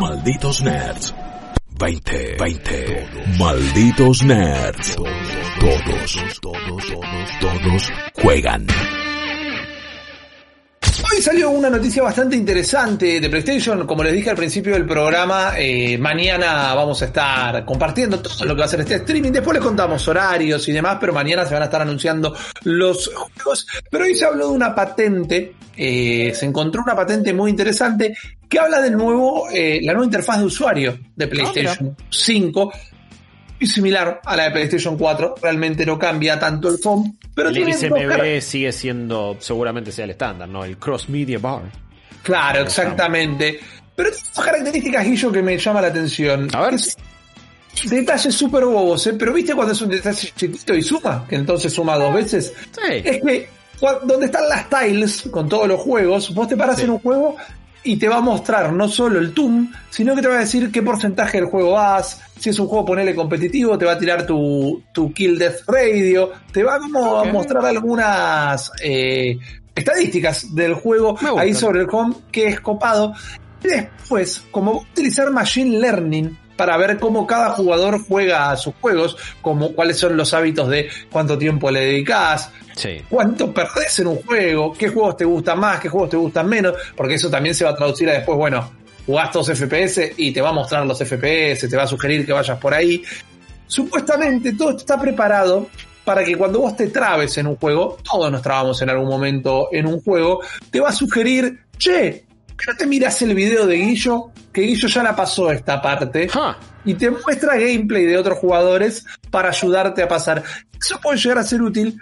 Malditos Nerds. 20, 20. Malditos Nerds. Todos, todos, todos, todos juegan. Hoy salió una noticia bastante interesante de PlayStation. Como les dije al principio del programa, eh, mañana vamos a estar compartiendo todo lo que va a ser este streaming. Después les contamos horarios y demás, pero mañana se van a estar anunciando los juegos. Pero hoy se habló de una patente, eh, se encontró una patente muy interesante que habla del nuevo, eh, la nueva interfaz de usuario de PlayStation 5 y similar a la de PlayStation 4. Realmente no cambia tanto el phone. Pero el XMB sigue siendo, seguramente sea el estándar, ¿no? El Cross Media Bar. Claro, exactamente. Pero tiene dos características, Guillo, que me llama la atención. A ver. Es- Detalles súper bobos, ¿eh? Pero ¿viste cuando es un detalle chiquito y suma? Que entonces suma dos veces. Sí. Es que donde están las tiles con todos los juegos, vos te paras Sí. en un juego y te va a mostrar no solo el TUM, sino que te va a decir qué porcentaje del juego vas. Si es un juego, ponele competitivo, te va a tirar tu, tu Kill Death Radio. Te va como a mostrar algunas eh, estadísticas del juego ahí sobre el home, que es copado. Y después, como utilizar Machine Learning para ver cómo cada jugador juega a sus juegos, como cuáles son los hábitos de cuánto tiempo le dedicas, Sí. cuánto perdés en un juego, qué juegos te gustan más, qué juegos te gustan menos, porque eso también se va a traducir a después, bueno, jugás todos FPS y te va a mostrar los FPS, te va a sugerir que vayas por ahí. Supuestamente todo esto está preparado para que cuando vos te trabes en un juego, todos nos trabamos en algún momento en un juego, te va a sugerir, che, no te miras el video de Guillo, que Guillo ya la pasó esta parte y te muestra gameplay de otros jugadores para ayudarte a pasar. Eso puede llegar a ser útil.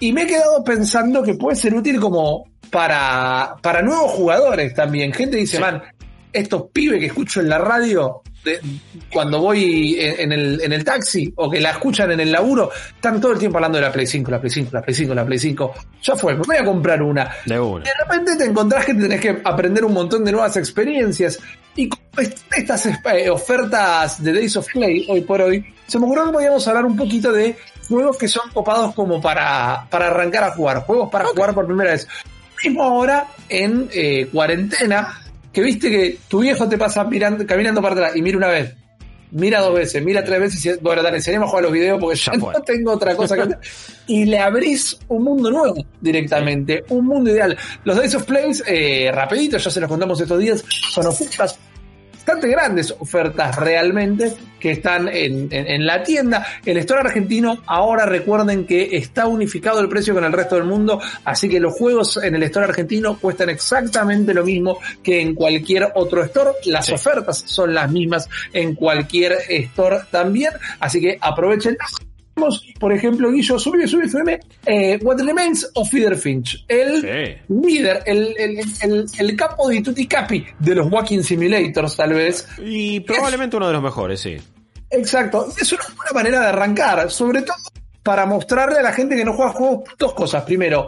Y me he quedado pensando que puede ser útil como para, para nuevos jugadores también. Gente dice, Sí. man, estos pibes que escucho en la radio de- cuando voy en, en el, en el taxi o que la escuchan en el laburo, están todo el tiempo hablando de la Play 5, la Play 5, la Play 5, la Play 5. Ya fue, me voy a comprar una. De una. De repente te encontrás que tenés que aprender un montón de nuevas experiencias. Y con est- estas eh, ofertas de Days of Play, hoy por hoy, se me ocurrió que podíamos hablar un poquito de juegos que son copados como para, para arrancar a jugar, juegos para jugar por primera vez. Mismo ahora, en eh, cuarentena, que viste que tu viejo te pasa mirando, caminando para atrás y mira una vez, mira dos veces, mira tres veces y bueno, dale, enseñemos a jugar los videos porque ya Ya no tengo otra cosa que hacer. Y le abrís un mundo nuevo directamente, un mundo ideal. Los Days of Plays, eh, rapidito, ya se los contamos estos días, son ofertas bastante grandes ofertas realmente que están en, en- en la tienda. El store argentino ahora recuerden que está unificado el precio con el resto del mundo, así que los juegos en el store argentino cuestan exactamente lo mismo que en cualquier otro store. Las Sí. ofertas son las mismas en cualquier store también, así que aprovechen. Por ejemplo, Guillo, sube, sube, sube, eh, What Remains of Feather Finch. El Sí. líder, el, el, el, el capo de Tutti Capi de los Walking Simulators, tal vez. Y probablemente uno de los mejores, sí. Exacto. Es una buena manera de arrancar, sobre todo para mostrarle a la gente que no juega juegos dos cosas. Primero,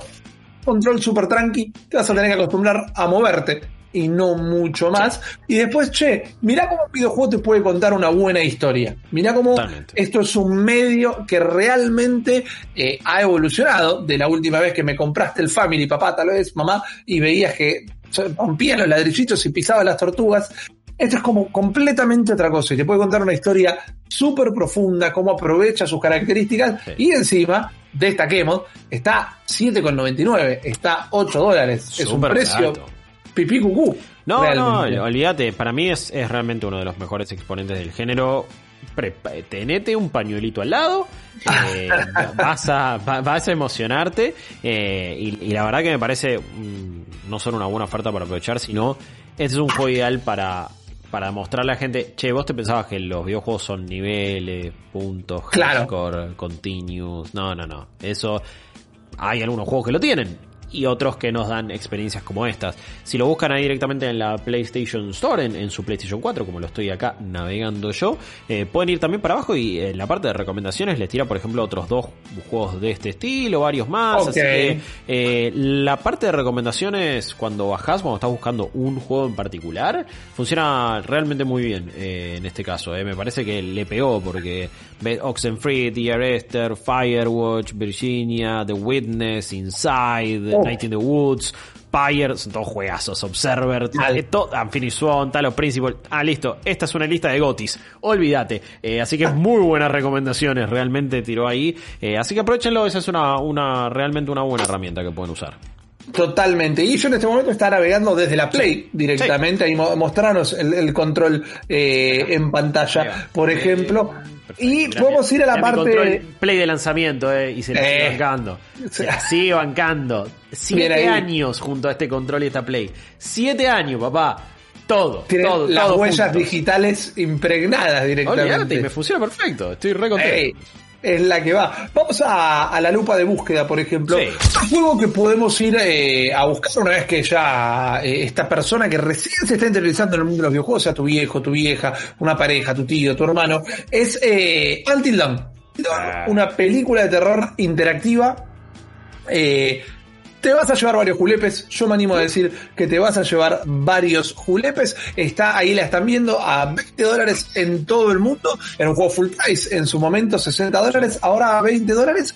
control super tranqui, te vas a tener que acostumbrar a moverte y no mucho más. Y después, che, mirá cómo un videojuego te puede contar una buena historia. Mirá cómo Totalmente. esto es un medio que realmente eh, ha evolucionado de la última vez que me compraste el Family, papá, tal vez, mamá, y veías que se rompían los ladrillitos y pisaban las tortugas. Esto es como completamente otra cosa y te puede contar una historia súper profunda, cómo aprovecha sus características Sí. y encima, destaquemos, está 7,99, está 8 dólares. Es un precio. Pipí cucú. No, realmente. no, olvídate, para mí es, es realmente uno de los mejores exponentes del género. Prepa- tenete un pañuelito al lado, eh, vas, a, va- vas a emocionarte eh, y, y la verdad que me parece mm, no solo una buena oferta para aprovechar, sino este es un juego ideal para, para mostrarle a la gente, che, vos te pensabas que los videojuegos son niveles, puntos, Claro. hardcore, continuous, no, no, no, eso hay algunos juegos que lo tienen y otros que nos dan experiencias como estas. Si lo buscan ahí directamente en la PlayStation Store, en, en su PlayStation 4, como lo estoy acá navegando yo, eh, pueden ir también para abajo y en la parte de recomendaciones les tira, por ejemplo, otros dos juegos de este estilo, varios más. Así que eh, la parte de recomendaciones, cuando bajás, cuando estás buscando un juego en particular, funciona realmente muy bien eh, en este caso. eh. Me parece que le pegó porque Oxenfree, The Arrester, Firewatch, Virginia, The Witness, Inside. Oh. Night in the Woods, Pyre, son todos juegazos, Observer, eh, to- Unfinished Swan, Talos Principle. Ah, listo, esta es una lista de gotis, olvídate. Eh, así que muy buenas recomendaciones, realmente tiró ahí. Eh, así que aprovechenlo, esa es una, una, realmente una buena herramienta que pueden usar. Totalmente. Y yo en este momento está navegando desde la Play directamente. Ahí mo- mostrarnos el, el control eh, en pantalla, Ahí por ejemplo. perfecto. Y podemos ir a la parte. play de lanzamiento, eh, y se la sigue Eh. bancando. Se la sigue bancando. Siete ahí. años junto a este control y esta play. Siete años, papá. Todo, todo, las todo huellas digitales impregnadas Olvídate, y directamente. me funciona perfecto. Estoy re contento. Ey, es la que va. Vamos a, a la lupa de búsqueda, por ejemplo. Sí. Un juego que podemos ir eh, a buscar una vez que ya eh, esta persona que recién se está interesando en el mundo de los videojuegos, sea tu viejo, tu vieja, una pareja, tu tío, tu hermano, es eh, Until Dawn. Ah. Una película de terror interactiva. Eh, te vas a llevar varios julepes. Yo me animo a decir que te vas a llevar varios julepes. Está ahí, la están viendo a 20 dólares en todo el mundo. Era un juego full price en su momento, 60 dólares. Ahora a 20 dólares.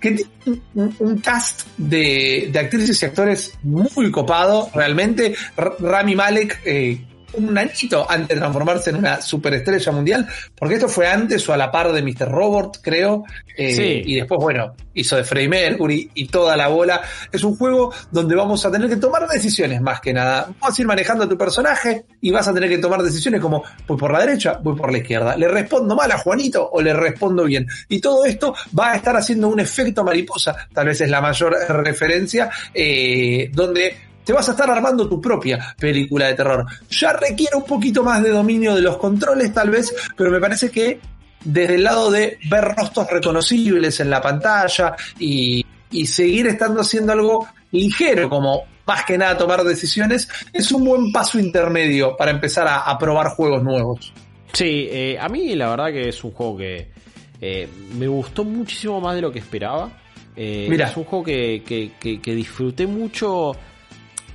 Que tiene un, cast de, de actrices y actores muy copado, realmente. Rami Malek, eh, un añito antes de transformarse en una superestrella mundial, porque esto fue antes o a la par de Mr. Robot, creo. eh, Sí. Y después, bueno, hizo de Freddie Mercury y toda la bola. Es un juego donde vamos a tener que tomar decisiones más que nada. Vas a ir manejando a tu personaje y vas a tener que tomar decisiones como voy por la derecha, voy por la izquierda. ¿Le respondo mal a Juanito o le respondo bien? Y todo esto va a estar haciendo un efecto mariposa. Tal vez es la mayor referencia eh, donde te vas a estar armando tu propia película de terror. Ya requiere un poquito más de dominio de los controles, tal vez, pero me parece que desde el lado de ver rostros reconocibles en la pantalla y, y seguir estando haciendo algo ligero, como más que nada tomar decisiones, es un buen paso intermedio para empezar a, a probar juegos nuevos. Sí, eh, a mí la verdad que es un juego que eh, me gustó muchísimo más de lo que esperaba. Eh. Es un juego que, que, que- que disfruté mucho.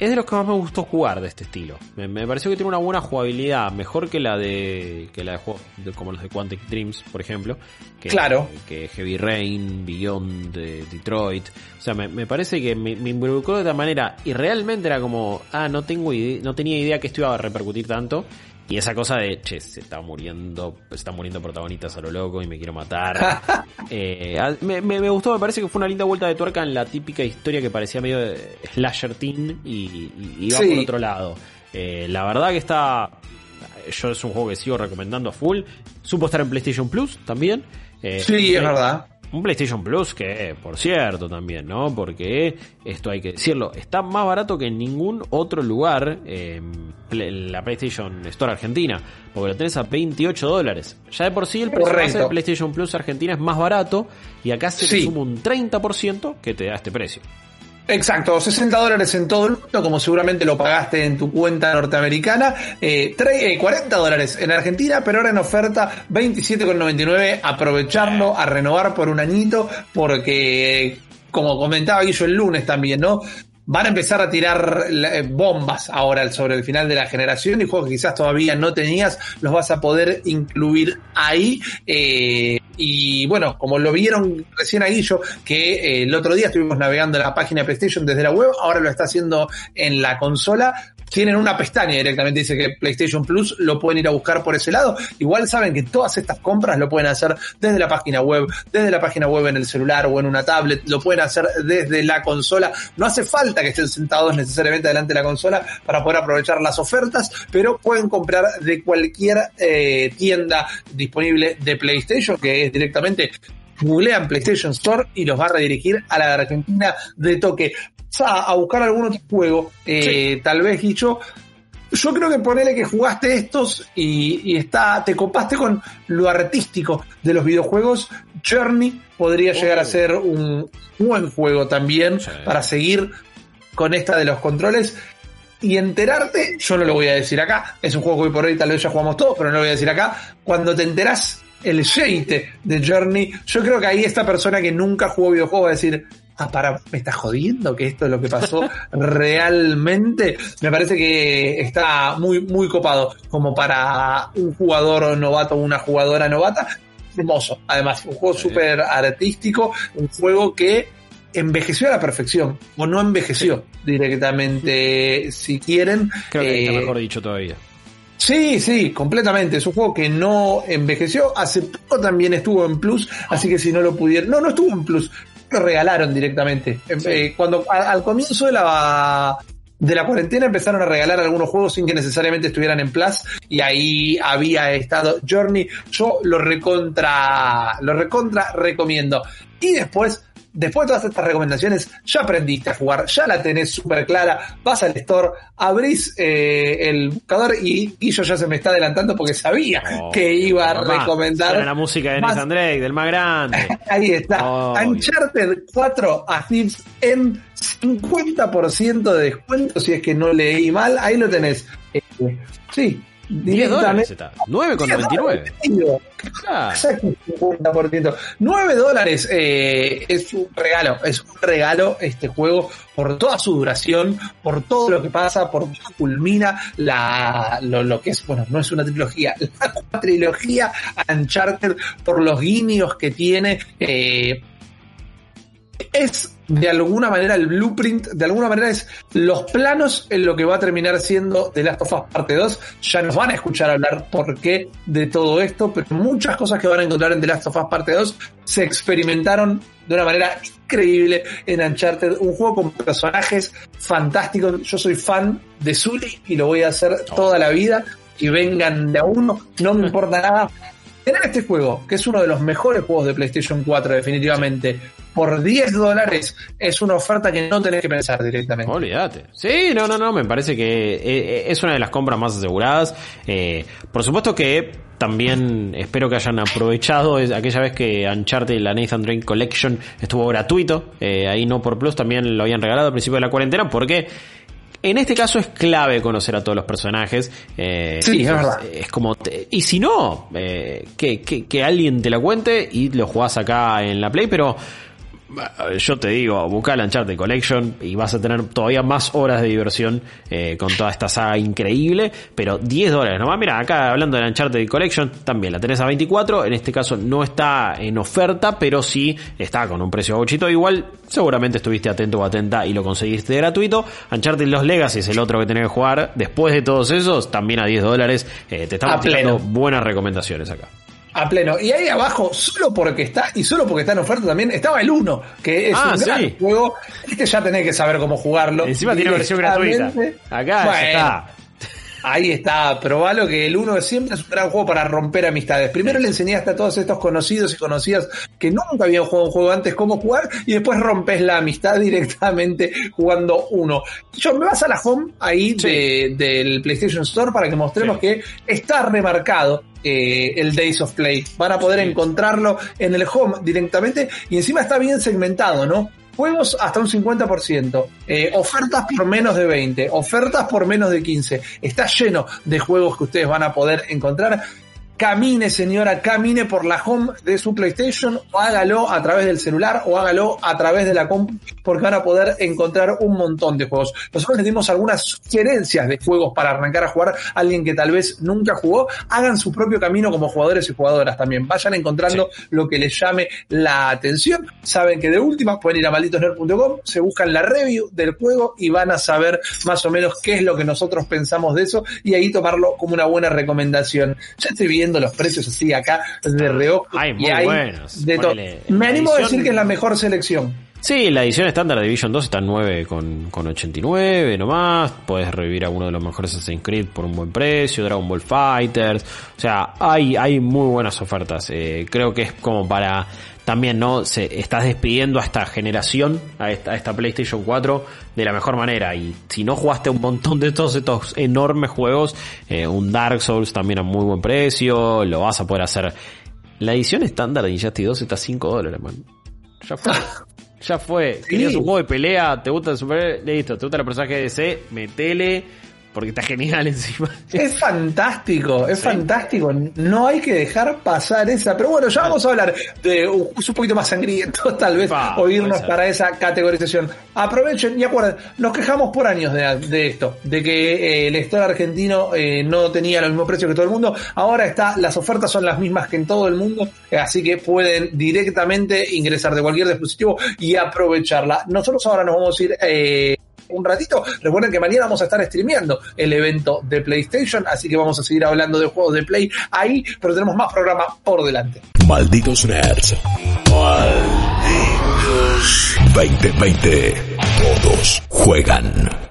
Es de los que más me gustó jugar de este estilo. Me, me pareció que tiene una buena jugabilidad, mejor que la de que la de juegos de- como los de Quantic Dreams, por ejemplo. Que, Claro. Que Heavy Rain, Beyond, de Detroit. O sea, me, me parece que me, me involucró de esta manera y realmente era como, ah, no tengo no tenía idea que esto iba a repercutir tanto. Y esa cosa de, che, se está muriendo, se están muriendo protagonistas a lo loco y me quiero matar. Eh, me, me- me gustó, me parece que fue una linda vuelta de tuerca en la típica historia que parecía medio de slasher teen y, y Sí. por otro lado. Eh, la verdad que está, yo es un juego que sigo recomendando a full. Supo estar en PlayStation Plus también. Eh, Sí, es verdad. Un PlayStation Plus que, por cierto, también, ¿no? Porque esto hay que decirlo, está más barato que en ningún otro lugar eh, la PlayStation Store Argentina, porque lo tenés a 28 dólares. Ya de por sí el precio de PlayStation Plus Argentina es más barato y acá se te Sí. suma un 30% que te da este precio. Exacto, 60 dólares en todo el mundo, como seguramente lo pagaste en tu cuenta norteamericana. Eh, tre- eh, 40 dólares en Argentina, pero ahora en oferta 27,99. Aprovecharlo a renovar por un añito, porque, como comentaba Guillo el lunes también, ¿no? Van a empezar a tirar eh, bombas ahora sobre el final de la generación y juegos que quizás todavía no tenías, los vas a poder incluir ahí. Eh, y bueno, como lo vieron recién a Guillo, que eh, el otro día estuvimos navegando en la página PlayStation desde la web, ahora lo está haciendo en la consola. Tienen una pestaña directamente, dice que PlayStation Plus lo pueden ir a buscar por ese lado. Igual saben que todas estas compras lo pueden hacer desde la página web, desde la página web en el celular o en una tablet, lo pueden hacer desde la consola. No hace falta que estén sentados necesariamente delante de la consola para poder aprovechar las ofertas, pero pueden comprar de cualquier eh, tienda disponible de PlayStation, que es directamente googlean PlayStation Store y los va a redirigir a la de Argentina de toque. A, a buscar algún otro juego, eh, tal vez, Guicho. Yo creo que ponele que jugaste estos y, y está, te copaste con lo artístico de los videojuegos. Journey podría llegar a ser un buen juego también Sí. para seguir con esta de los controles. Y enterarte, yo no lo voy a decir acá, es un juego que hoy por hoy tal vez ya jugamos todos, pero no lo voy a decir acá. Cuando te enterás el jeite de Journey, yo creo que ahí esta persona que nunca jugó videojuegos va a decir, ah, para, me estás jodiendo que esto es lo que pasó realmente. Me parece que está muy, muy copado como para un jugador novato o una jugadora novata. Hermoso, además, un juego súper artístico, un juego que envejeció a la perfección, o no envejeció directamente, si quieren. Creo que está Eh, mejor dicho todavía. Sí, sí, completamente. Es un juego que no envejeció. Hace poco también estuvo en Plus, así que si no lo pudieron. No, no estuvo en Plus. Lo regalaron directamente. Eh, cuando a- al comienzo de la de la cuarentena empezaron a regalar algunos juegos sin que necesariamente estuvieran en Plus y ahí había estado Journey. Yo lo recontra, lo recontra recomiendo. Y después, después de todas estas recomendaciones, ya aprendiste a jugar, ya la tenés súper clara, vas al store, abrís eh, el buscador y, y yo ya se me está adelantando porque sabía Oh, que iba a papá, recomendar. la música de más- Drake, del más grande. Ahí está. Obvio. Uncharted 4 a Thieves en 50% de descuento, si es que no leí mal. Ahí lo tenés. Eh, sí, 10 dólares está. 9,99. Digo, Claro. Exacto, 50%. 9 dólares eh, es un regalo, es un regalo este juego por toda su duración, por todo lo que pasa, por cómo culmina la, lo, lo que es, bueno, no es una trilogía, la cuatrilogía Uncharted, por los guiños que tiene. eh, es de alguna manera el blueprint, de alguna manera es los planos en lo que va a terminar siendo The Last of Us Parte 2. Ya nos van a escuchar hablar por qué de todo esto, pero muchas cosas que van a encontrar en The Last of Us Parte 2 se experimentaron de una manera increíble en Uncharted, un juego con personajes fantásticos. Yo soy fan de Zully y lo voy a hacer toda la vida. Y vengan de a uno, no me importa nada. Tener este juego, que es uno de los mejores juegos de PlayStation 4 definitivamente, por 10 dólares es una oferta que no tenés que pensar directamente. Olvídate. Sí, no, no, no, me parece que eh, eh, es una de las compras más aseguradas. Eh, por supuesto que también espero que hayan aprovechado aquella vez que Uncharted y la Nathan Drake Collection estuvo gratuito, eh, ahí no por Plus, también lo habían regalado al principio de la cuarentena, porque en este caso es clave conocer a todos los personajes. eh, Sí, es verdad. Es como, te- y si no, eh, que, que, que alguien te la cuente y lo jugás acá en la Play, pero yo te digo, busca la Uncharted Collection y vas a tener todavía más horas de diversión eh, con toda esta saga increíble, pero 10 dólares nomás. Mira, acá hablando de la Uncharted Collection, también la tenés a 24, en este caso no está en oferta, pero sí está con un precio bochito. Igual, seguramente estuviste atento o atenta y lo conseguiste gratuito. Uncharted Los Legacy es el otro que tenés que jugar. Después de todos esos, también a 10 dólares. Eh, te estamos tirando buenas recomendaciones acá. A pleno. Y ahí abajo, solo porque está, y solo porque está en oferta también, estaba el 1, que es Ah, un gran juego. Este ya tenés que saber cómo jugarlo. Encima tiene versión gratuita. Acá ya está. Ahí está, probalo que el 1 siempre es un gran juego para romper amistades. Primero le enseñaste a todos estos conocidos y conocidas que nunca habían jugado un juego antes cómo jugar y después rompes la amistad directamente jugando uno. Yo me vas a la home ahí de- del PlayStation Store para que mostremos Sí. que está remarcado eh, el Days of Play. Van a poder encontrarlo en el home directamente y encima está bien segmentado, ¿no? Juegos hasta un 50%, eh, ofertas por menos de 20, ofertas por menos de 15. Está lleno de juegos que ustedes van a poder encontrar. Camine, señora, camine por la home de su PlayStation o hágalo a través del celular o hágalo a través de la compu porque van a poder encontrar un montón de juegos. Nosotros les dimos algunas sugerencias de juegos para arrancar a jugar. Alguien que tal vez nunca jugó, hagan su propio camino como jugadores y jugadoras también. Vayan encontrando lo que les llame la atención. Saben que de última pueden ir a malditosnerd.com, se buscan la review del juego y van a saber más o menos qué es lo que nosotros pensamos de eso y ahí tomarlo como una buena recomendación. Ya estoy viendo los precios así acá de reojo Ay, y muy hay buenos. de todo. Ponele, Me animo a decir que es la mejor selección. Sí, la edición estándar de Division 2 está en 9 con, con 89 nomás. Puedes revivir a uno de los mejores Assassin's Creed por un buen precio, Dragon Ball Fighters. O sea, hay, hay muy buenas ofertas. Eh, creo que es como para también, ¿no? Se, estás despidiendo a esta generación, a esta, a esta PlayStation 4 de la mejor manera. Y si no jugaste un montón de todos estos enormes juegos, eh, un Dark Souls también a muy buen precio, lo vas a poder hacer. La edición estándar de Injustice 2 está a 5 dólares, man. Ya fue. Ya fue. Querías un juego de pelea, te gusta el super, listo, te gusta el personaje de DC, metele porque está genial encima. Es fantástico, es fantástico. No hay que dejar pasar esa. Pero bueno, ya vamos a hablar de un, un poquito más sangriento, tal vez, Pa, oírnos para esa categorización. Aprovechen y acuerden, nos quejamos por años de, de esto, de que eh, el store argentino eh, no tenía los mismos precios que todo el mundo. Ahora está, las ofertas son las mismas que en todo el mundo, eh, así que pueden directamente ingresar de cualquier dispositivo y aprovecharla. Nosotros ahora nos vamos a ir. Un ratito. Recuerden que mañana vamos a estar streameando el evento de PlayStation, así que vamos a seguir hablando de juegos de Play ahí, pero tenemos más programa por delante. Malditos Nerds. Malditos 2020. Todos juegan.